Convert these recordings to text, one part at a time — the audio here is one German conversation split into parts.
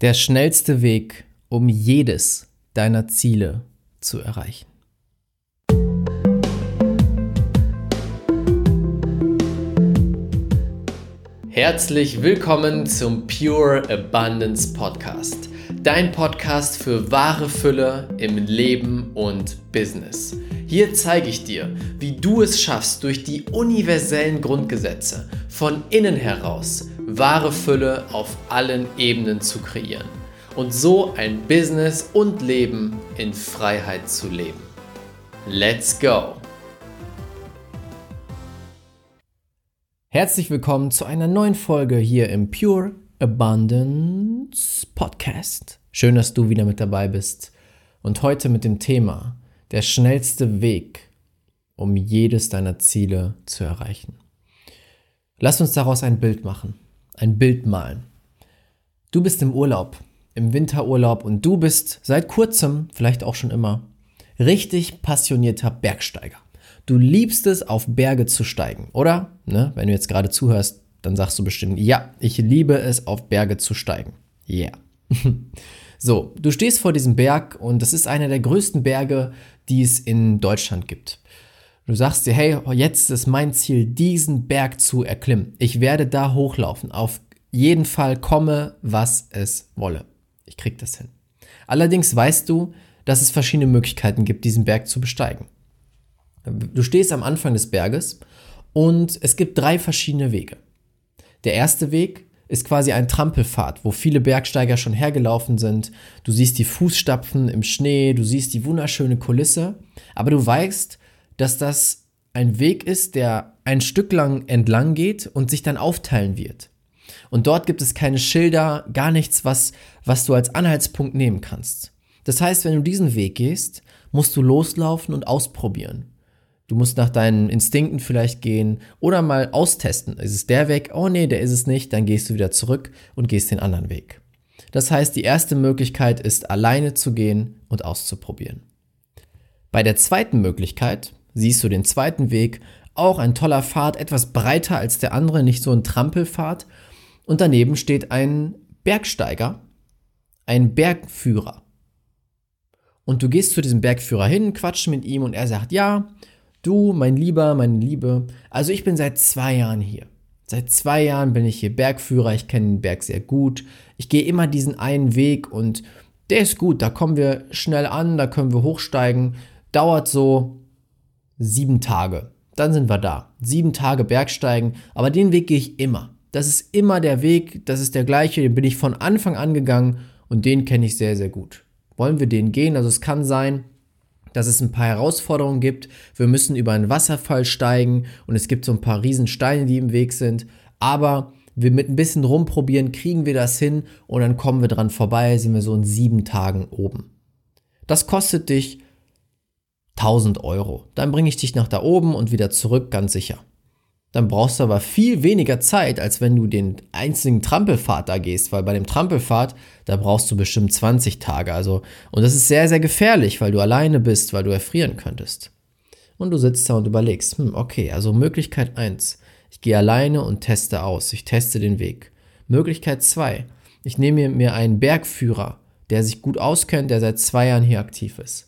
Der schnellste Weg, um jedes deiner Ziele zu erreichen. Herzlich willkommen zum Pure Abundance Podcast. Dein Podcast für wahre Fülle im Leben und Business. Hier zeige ich dir, wie du es schaffst, durch die universellen Grundgesetze von innen heraus wahre Fülle auf allen Ebenen zu kreieren und so ein Business und Leben in Freiheit zu leben. Let's go! Herzlich willkommen zu einer neuen Folge hier im Pure Abundance Podcast. Schön, dass du wieder mit dabei bist und heute mit dem Thema der schnellste Weg, um jedes deiner Ziele zu erreichen. Lass uns daraus ein Bild machen ein Bild malen. Du bist im Urlaub, im Winterurlaub und du bist seit kurzem, vielleicht auch schon immer, richtig passionierter Bergsteiger. Du liebst es, auf Berge zu steigen, oder? Ne? Wenn du jetzt gerade zuhörst, dann sagst du bestimmt, ja, ich liebe es, auf Berge zu steigen. Yeah. so, du stehst vor diesem Berg und das ist einer der größten Berge, die es in Deutschland gibt. Du sagst dir, hey, jetzt ist mein Ziel, diesen Berg zu erklimmen. Ich werde da hochlaufen. Auf jeden Fall komme, was es wolle. Ich krieg das hin. Allerdings weißt du, dass es verschiedene Möglichkeiten gibt, diesen Berg zu besteigen. Du stehst am Anfang des Berges und es gibt drei verschiedene Wege. Der erste Weg ist quasi ein Trampelpfad, wo viele Bergsteiger schon hergelaufen sind. Du siehst die Fußstapfen im Schnee, du siehst die wunderschöne Kulisse, aber du weißt, dass das ein Weg ist, der ein Stück lang entlang geht und sich dann aufteilen wird. Und dort gibt es keine Schilder, gar nichts, was, was du als Anhaltspunkt nehmen kannst. Das heißt, wenn du diesen Weg gehst, musst du loslaufen und ausprobieren. Du musst nach deinen Instinkten vielleicht gehen oder mal austesten. Ist es der Weg? Oh nee, der ist es nicht. Dann gehst du wieder zurück und gehst den anderen Weg. Das heißt, die erste Möglichkeit ist, alleine zu gehen und auszuprobieren. Bei der zweiten Möglichkeit siehst du den zweiten Weg, auch ein toller Pfad, etwas breiter als der andere, nicht so ein Trampelpfad. Und daneben steht ein Bergsteiger, ein Bergführer. Und du gehst zu diesem Bergführer hin, quatschst mit ihm und er sagt, ja, du, mein Lieber, meine Liebe, also ich bin seit zwei Jahren hier. Seit zwei Jahren bin ich hier Bergführer, ich kenne den Berg sehr gut. Ich gehe immer diesen einen Weg und der ist gut, da kommen wir schnell an, da können wir hochsteigen. Dauert so sieben Tage. Dann sind wir da. Sieben Tage Bergsteigen, aber den Weg gehe ich immer. Das ist immer der Weg, das ist der gleiche, den bin ich von Anfang an gegangen und den kenne ich sehr, sehr gut. Wollen wir den gehen? Also es kann sein, dass es ein paar Herausforderungen gibt. Wir müssen über einen Wasserfall steigen und es gibt so ein paar Riesensteine, die im Weg sind. Aber wir mit ein bisschen rumprobieren, kriegen wir das hin und dann kommen wir dran vorbei, sind wir so in sieben Tagen oben. Das kostet dich 1000 Euro. Dann bringe ich dich nach da oben und wieder zurück, ganz sicher. Dann brauchst du aber viel weniger Zeit, als wenn du den einzigen Trampelfahrt da gehst, weil bei dem Trampelfahrt, da brauchst du bestimmt 20 Tage. Also, und das ist sehr, sehr gefährlich, weil du alleine bist, weil du erfrieren könntest. Und du sitzt da und überlegst, hm, okay, also Möglichkeit 1, ich gehe alleine und teste aus, ich teste den Weg. Möglichkeit 2, ich nehme mir einen Bergführer, der sich gut auskennt, der seit zwei Jahren hier aktiv ist.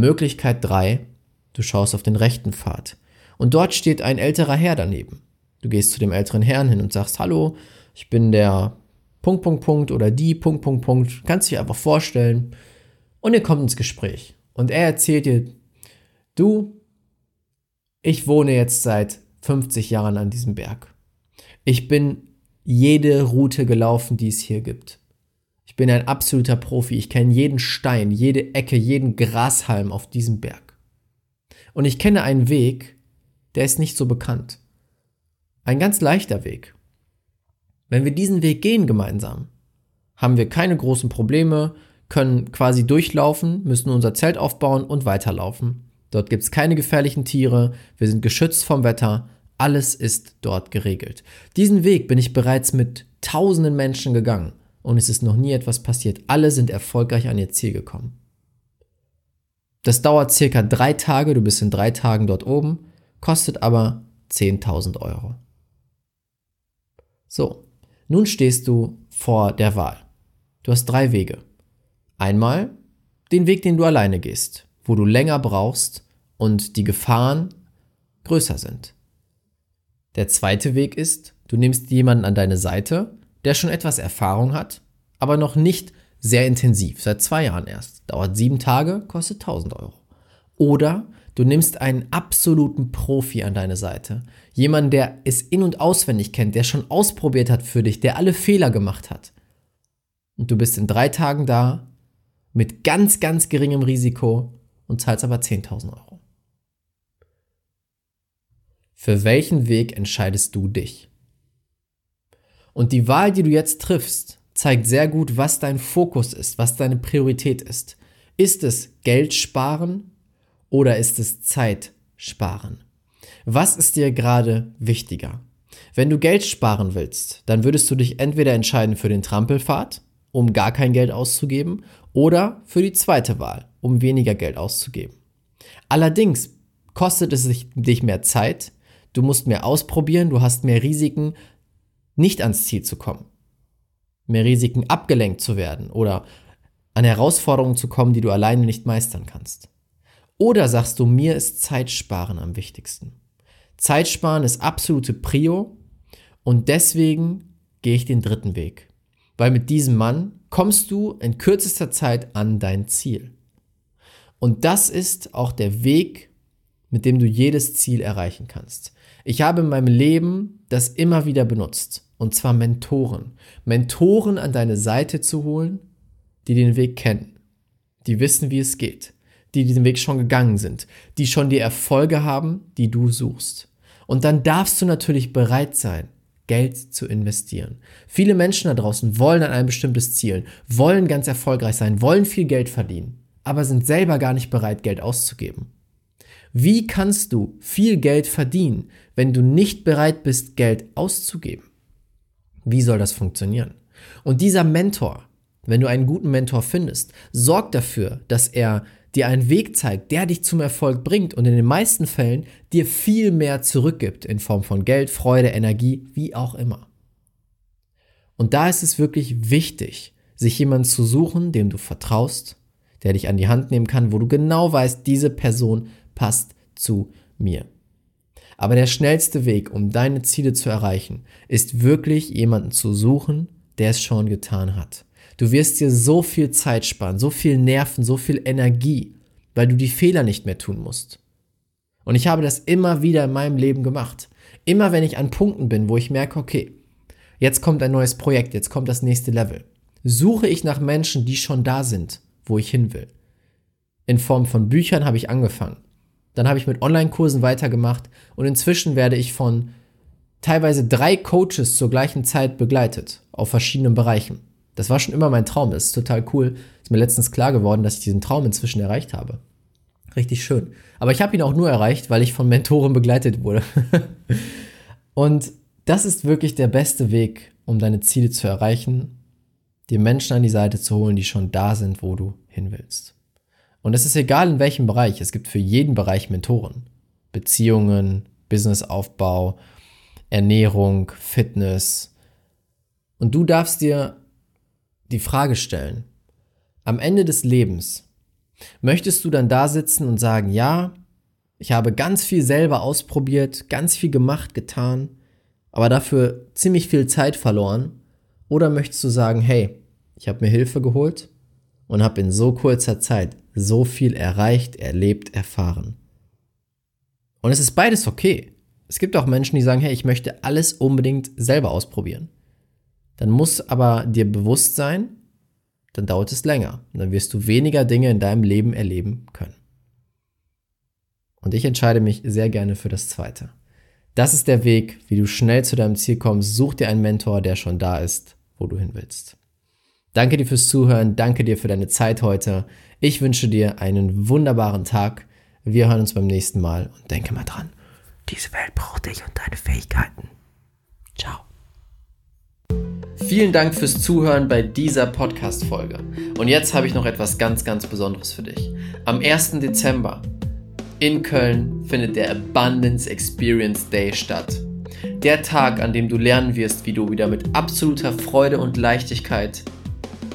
Möglichkeit 3, du schaust auf den rechten Pfad. Und dort steht ein älterer Herr daneben. Du gehst zu dem älteren Herrn hin und sagst, hallo, ich bin der Punkt, Punkt, Punkt oder die Punkt, Punkt, Punkt. Kannst dich einfach vorstellen. Und ihr kommt ins Gespräch. Und er erzählt dir, du, ich wohne jetzt seit 50 Jahren an diesem Berg. Ich bin jede Route gelaufen, die es hier gibt. Ich bin ein absoluter Profi. Ich kenne jeden Stein, jede Ecke, jeden Grashalm auf diesem Berg. Und ich kenne einen Weg, der ist nicht so bekannt. Ein ganz leichter Weg. Wenn wir diesen Weg gehen gemeinsam, haben wir keine großen Probleme, können quasi durchlaufen, müssen unser Zelt aufbauen und weiterlaufen. Dort gibt es keine gefährlichen Tiere, wir sind geschützt vom Wetter, alles ist dort geregelt. Diesen Weg bin ich bereits mit tausenden Menschen gegangen und es ist noch nie etwas passiert. Alle sind erfolgreich an ihr Ziel gekommen. Das dauert circa drei Tage, du bist in drei Tagen dort oben, kostet aber 10.000 Euro. So, nun stehst du vor der Wahl. Du hast drei Wege. Einmal den Weg, den du alleine gehst, wo du länger brauchst und die Gefahren größer sind. Der zweite Weg ist, du nimmst jemanden an deine Seite, der schon etwas Erfahrung hat, aber noch nicht sehr intensiv, seit zwei Jahren erst. Dauert sieben Tage, kostet 1000 Euro. Oder du nimmst einen absoluten Profi an deine Seite. Jemanden, der es in- und auswendig kennt, der schon ausprobiert hat für dich, der alle Fehler gemacht hat. Und du bist in drei Tagen da, mit ganz, ganz geringem Risiko und zahlst aber 10.000 Euro. Für welchen Weg entscheidest du dich? Und die Wahl, die du jetzt triffst, zeigt sehr gut, was dein Fokus ist, was deine Priorität ist. Ist es Geld sparen oder ist es Zeit sparen? Was ist dir gerade wichtiger? Wenn du Geld sparen willst, dann würdest du dich entweder entscheiden für den Trampelpfad, um gar kein Geld auszugeben, oder für die zweite Wahl, um weniger Geld auszugeben. Allerdings kostet es dich mehr Zeit, du musst mehr ausprobieren, du hast mehr Risiken, nicht ans Ziel zu kommen mehr Risiken abgelenkt zu werden oder an Herausforderungen zu kommen, die du alleine nicht meistern kannst. Oder sagst du, mir ist Zeitsparen am wichtigsten. Zeitsparen ist absolute Prio und deswegen gehe ich den dritten Weg. Weil mit diesem Mann kommst du in kürzester Zeit an dein Ziel. Und das ist auch der Weg, mit dem du jedes Ziel erreichen kannst. Ich habe in meinem Leben das immer wieder benutzt. Und zwar Mentoren. Mentoren an deine Seite zu holen, die den Weg kennen, die wissen, wie es geht, die diesen Weg schon gegangen sind, die schon die Erfolge haben, die du suchst. Und dann darfst du natürlich bereit sein, Geld zu investieren. Viele Menschen da draußen wollen an ein bestimmtes Ziel, wollen ganz erfolgreich sein, wollen viel Geld verdienen, aber sind selber gar nicht bereit, Geld auszugeben. Wie kannst du viel Geld verdienen, wenn du nicht bereit bist, Geld auszugeben? Wie soll das funktionieren? Und dieser Mentor, wenn du einen guten Mentor findest, sorgt dafür, dass er dir einen Weg zeigt, der dich zum Erfolg bringt und in den meisten Fällen dir viel mehr zurückgibt in Form von Geld, Freude, Energie, wie auch immer. Und da ist es wirklich wichtig, sich jemanden zu suchen, dem du vertraust, der dich an die Hand nehmen kann, wo du genau weißt, diese Person passt zu mir. Aber der schnellste Weg, um deine Ziele zu erreichen, ist wirklich jemanden zu suchen, der es schon getan hat. Du wirst dir so viel Zeit sparen, so viel Nerven, so viel Energie, weil du die Fehler nicht mehr tun musst. Und ich habe das immer wieder in meinem Leben gemacht. Immer wenn ich an Punkten bin, wo ich merke, okay, jetzt kommt ein neues Projekt, jetzt kommt das nächste Level, suche ich nach Menschen, die schon da sind, wo ich hin will. In Form von Büchern habe ich angefangen. Dann habe ich mit Online-Kursen weitergemacht und inzwischen werde ich von teilweise drei Coaches zur gleichen Zeit begleitet, auf verschiedenen Bereichen. Das war schon immer mein Traum. Das ist total cool. Ist mir letztens klar geworden, dass ich diesen Traum inzwischen erreicht habe. Richtig schön. Aber ich habe ihn auch nur erreicht, weil ich von Mentoren begleitet wurde. und das ist wirklich der beste Weg, um deine Ziele zu erreichen, dir Menschen an die Seite zu holen, die schon da sind, wo du hin willst. Und es ist egal in welchem Bereich, es gibt für jeden Bereich Mentoren. Beziehungen, Businessaufbau, Ernährung, Fitness. Und du darfst dir die Frage stellen, am Ende des Lebens, möchtest du dann da sitzen und sagen, ja, ich habe ganz viel selber ausprobiert, ganz viel gemacht, getan, aber dafür ziemlich viel Zeit verloren? Oder möchtest du sagen, hey, ich habe mir Hilfe geholt und habe in so kurzer Zeit so viel erreicht, erlebt, erfahren. Und es ist beides okay. Es gibt auch Menschen, die sagen, hey, ich möchte alles unbedingt selber ausprobieren. Dann muss aber dir bewusst sein, dann dauert es länger. Und dann wirst du weniger Dinge in deinem Leben erleben können. Und ich entscheide mich sehr gerne für das Zweite. Das ist der Weg, wie du schnell zu deinem Ziel kommst. Such dir einen Mentor, der schon da ist, wo du hin willst. Danke dir fürs Zuhören, danke dir für deine Zeit heute. Ich wünsche dir einen wunderbaren Tag. Wir hören uns beim nächsten Mal und denke mal dran, diese Welt braucht dich und deine Fähigkeiten. Ciao. Vielen Dank fürs Zuhören bei dieser Podcast-Folge. Und jetzt habe ich noch etwas ganz, ganz Besonderes für dich. Am 1. Dezember in Köln findet der Abundance Experience Day statt. Der Tag, an dem du lernen wirst, wie du wieder mit absoluter Freude und Leichtigkeit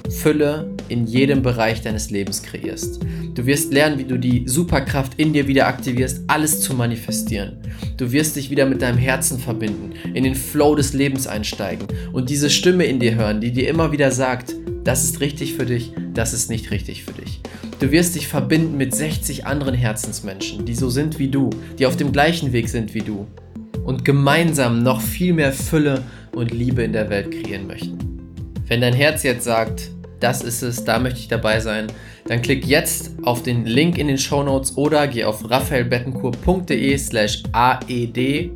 Fülle in jedem Bereich deines Lebens kreierst. Du wirst lernen, wie du die Superkraft in dir wieder aktivierst, alles zu manifestieren. Du wirst dich wieder mit deinem Herzen verbinden, in den Flow des Lebens einsteigen und diese Stimme in dir hören, die dir immer wieder sagt, das ist richtig für dich, das ist nicht richtig für dich. Du wirst dich verbinden mit 60 anderen Herzensmenschen, die so sind wie du, die auf dem gleichen Weg sind wie du und gemeinsam noch viel mehr Fülle und Liebe in der Welt kreieren möchten. Wenn dein Herz jetzt sagt, das ist es, da möchte ich dabei sein, dann klick jetzt auf den Link in den Show Notes oder geh auf raphaelbettencourt.de slash aed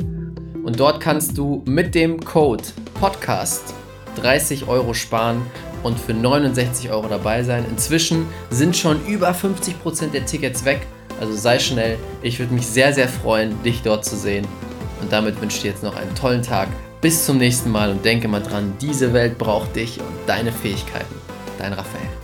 und dort kannst du mit dem Code Podcast 30 Euro sparen und für 69 Euro dabei sein. Inzwischen sind schon über 50% der Tickets weg, also sei schnell. Ich würde mich sehr, sehr freuen, dich dort zu sehen. Und damit wünsche ich dir jetzt noch einen tollen Tag. Bis zum nächsten Mal und denke mal dran, diese Welt braucht dich und deine Fähigkeiten. Dein Raphael.